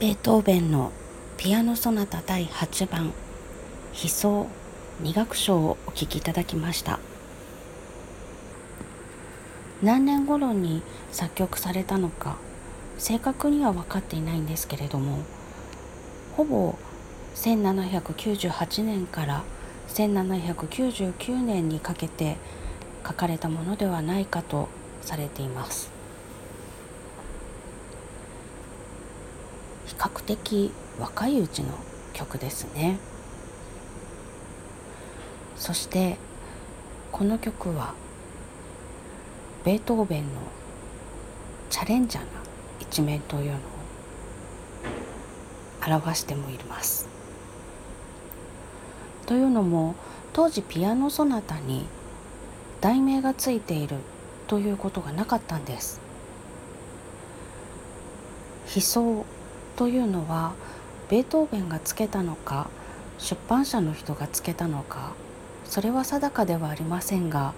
ベートーベンのピアノソナタ第8番悲壮2楽章をお聴きいただきました。何年頃に作曲されたのか正確には分かっていないんですけれどもほぼ1798年から1799年にかけて書かれたものではないかとされています。的若いうちの曲ですね。そしてこの曲はベートーベンのチャレンジャーな一面というのを表してもいます。というのも当時ピアノソナタに題名がついているということがなかったんです。悲壮というのはベートーベンがつけたのか出版社の人がつけたのかそれは定かではありませんが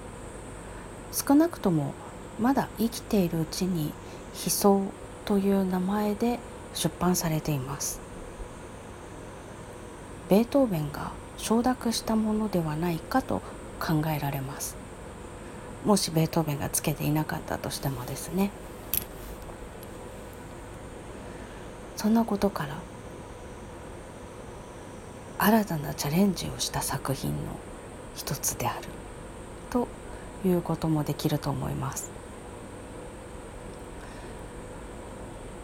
少なくともまだ生きているうちに「悲壮」という名前で出版されています。ベートーベンが承諾したものではないかと考えられます。もしベートーベンがつけていなかったとしてもですねそんなことから新たなチャレンジをした作品の一つであるということもできると思います。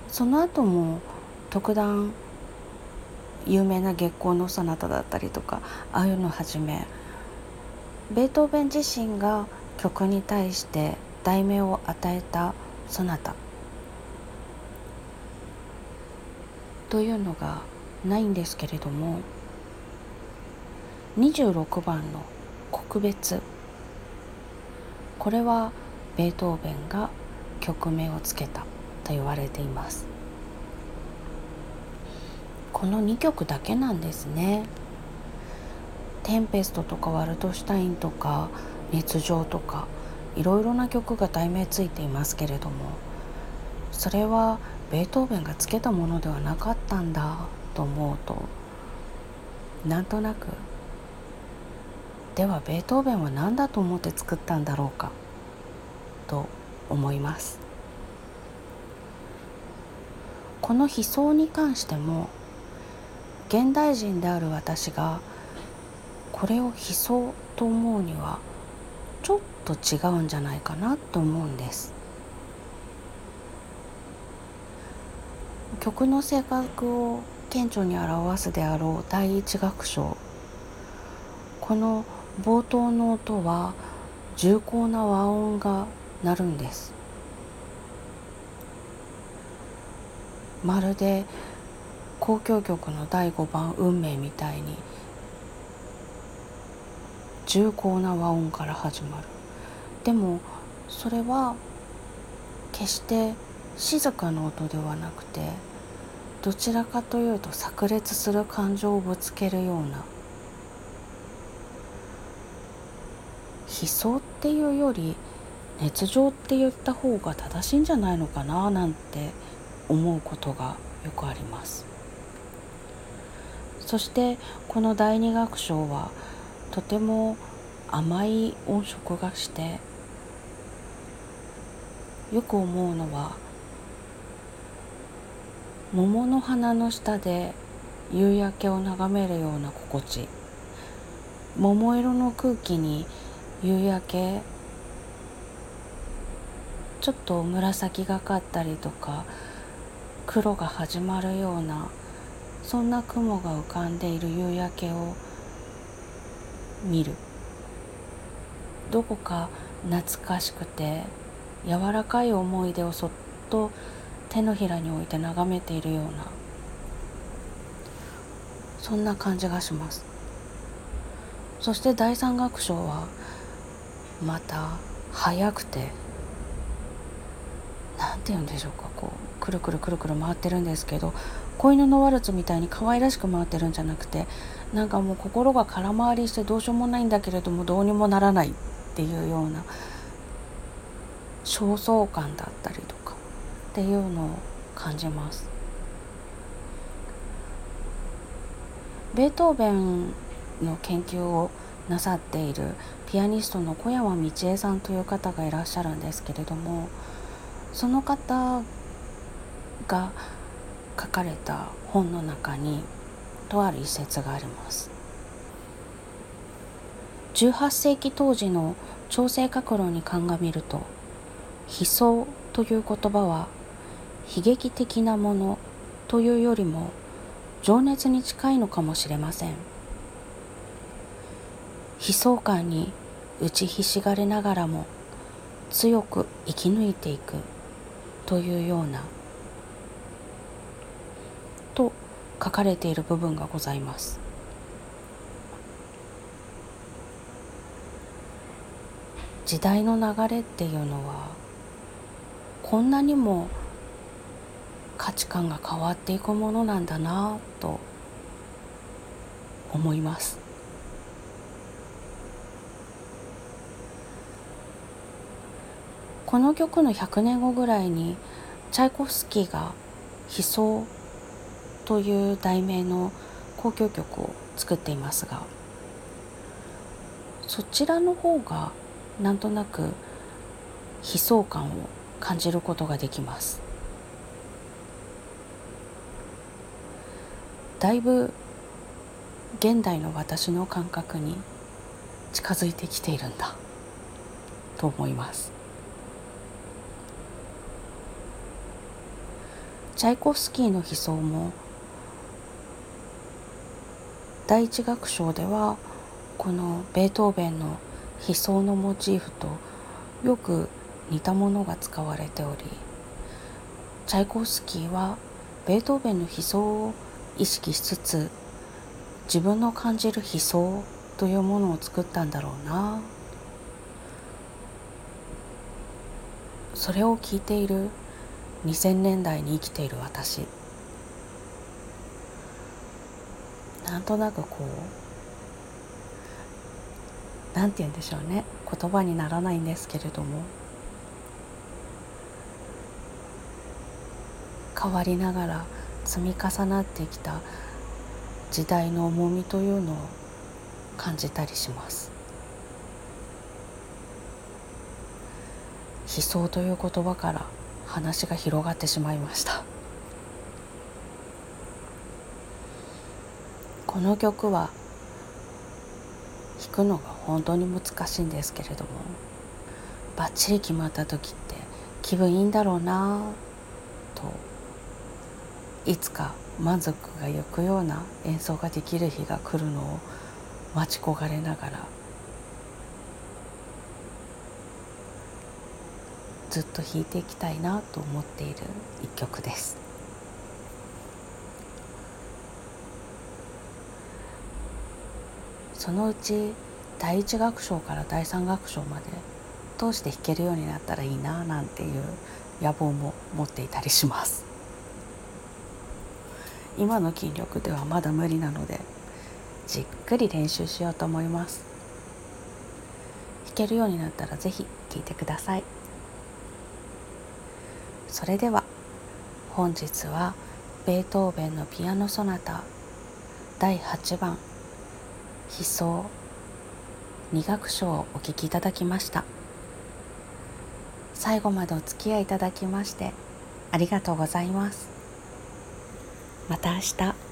その後も特段有名な月光のそなただったりとかああいうのをはじめベートーベン自身が曲に対して題名を与えたソナタというのがないんですけれども26番の「告別」これはベートーベンが曲名をつけたと言われています。この2曲だけなんですね。テンペストとかワルトシュタインとか熱情とかいろいろな曲が題名ついていますけれどもそれはベートーベンがつけたものではなかったんだと思うとなんとなく。ではベートーベンは何だと思って作ったんだろうか。と思います。この悲壮に関しても現代人である私がこれを悲壮と思うにはちょっと違うんじゃないかなと思うんです。曲の性格を顕著に表すであろう第一楽章。この冒頭の音は重厚な和音が鳴るんです。まるで交響曲の第5番「運命」みたいに重厚な和音から始まる。でもそれは決して静かな音ではなくてどちらかというと炸裂する感情をぶつけるような。悲壮っていうより熱情って言った方が正しいんじゃないのかななんて思うことがよくあります。そしてこの第二楽章はとても甘い音色がしてよく思うのは桃の花の下で夕焼けを眺めるような心地。桃色の空気に夕焼け。ちょっと紫がかったりとか黒が始まるようなそんな雲が浮かんでいる夕焼けを見る。どこか懐かしくて柔らかい思い出をそっと手のひらに置いて眺めているようなそんな感じがします。そして第三楽章はまた速くて何て言うんでしょうかこうくるくるくるくる回ってるんですけど子犬のワルツみたいに可愛らしく回ってるんじゃなくてなんかもう心が空回りしてどうしようもないんだけれどもどうにもならないっていうような焦燥感だったりとかっていうのを感じます。ベートーベンの研究をなさっているピアニストの小山道恵さんという方がいらっしゃるんですけれどもその方が書かれた本の中にとある一節があります。18世紀当時の調整閣僚に鑑みると悲壮という言葉は悲劇的なものというよりも情熱に近いのかもしれません。悲壮感に打ちひしがれながらも強く生き抜いていくというようなと書かれている部分がございます。時代の流れっていうのはこんなにも価値観が変わっていくものなんだなと思います。この曲の100年後ぐらいにチャイコフスキーが「悲壮」という題名の交響曲を作っていますがそちらの方がなんとなく悲壮感を感じることができます。だいぶ現代の私の感覚に近づいてきているんだ。と思います。チャイコフスキーの悲壮も第一楽章ではこのベートーベンの悲壮のモチーフとよく似たものが使われておりチャイコフスキーはベートーベンの悲壮を意識しつつ自分の感じる悲壮というものを作ったんだろうな。それを聞いている2000年代に生きている私。なんとなくこうなんて言うんでしょうね。言葉にならないんですけれども。変わりながら積み重なってきた時代の重みというのを感じたりします。悲壮という言葉から話が広がってしまいました。この曲は弾くのが本当に難しいんですけれどもバッチリ決まった時って気分いいんだろうなといつか満足がいくような演奏ができる日が来るのを待ち焦がれながらずっと弾いていきたいなと思っている一曲です。そのうち第一楽章から第三楽章まで通して弾けるようになったらいいななんていう野望も持っていたりします今の筋力ではまだ無理なのでじっくり練習しようと思います。弾けるようになったら是非聴いてください。それでは本日はベートーベンのピアノソナタ第8番悲壮二楽章をお聴きいただきました。最後までお付き合いいただきましてありがとうございます。また明日。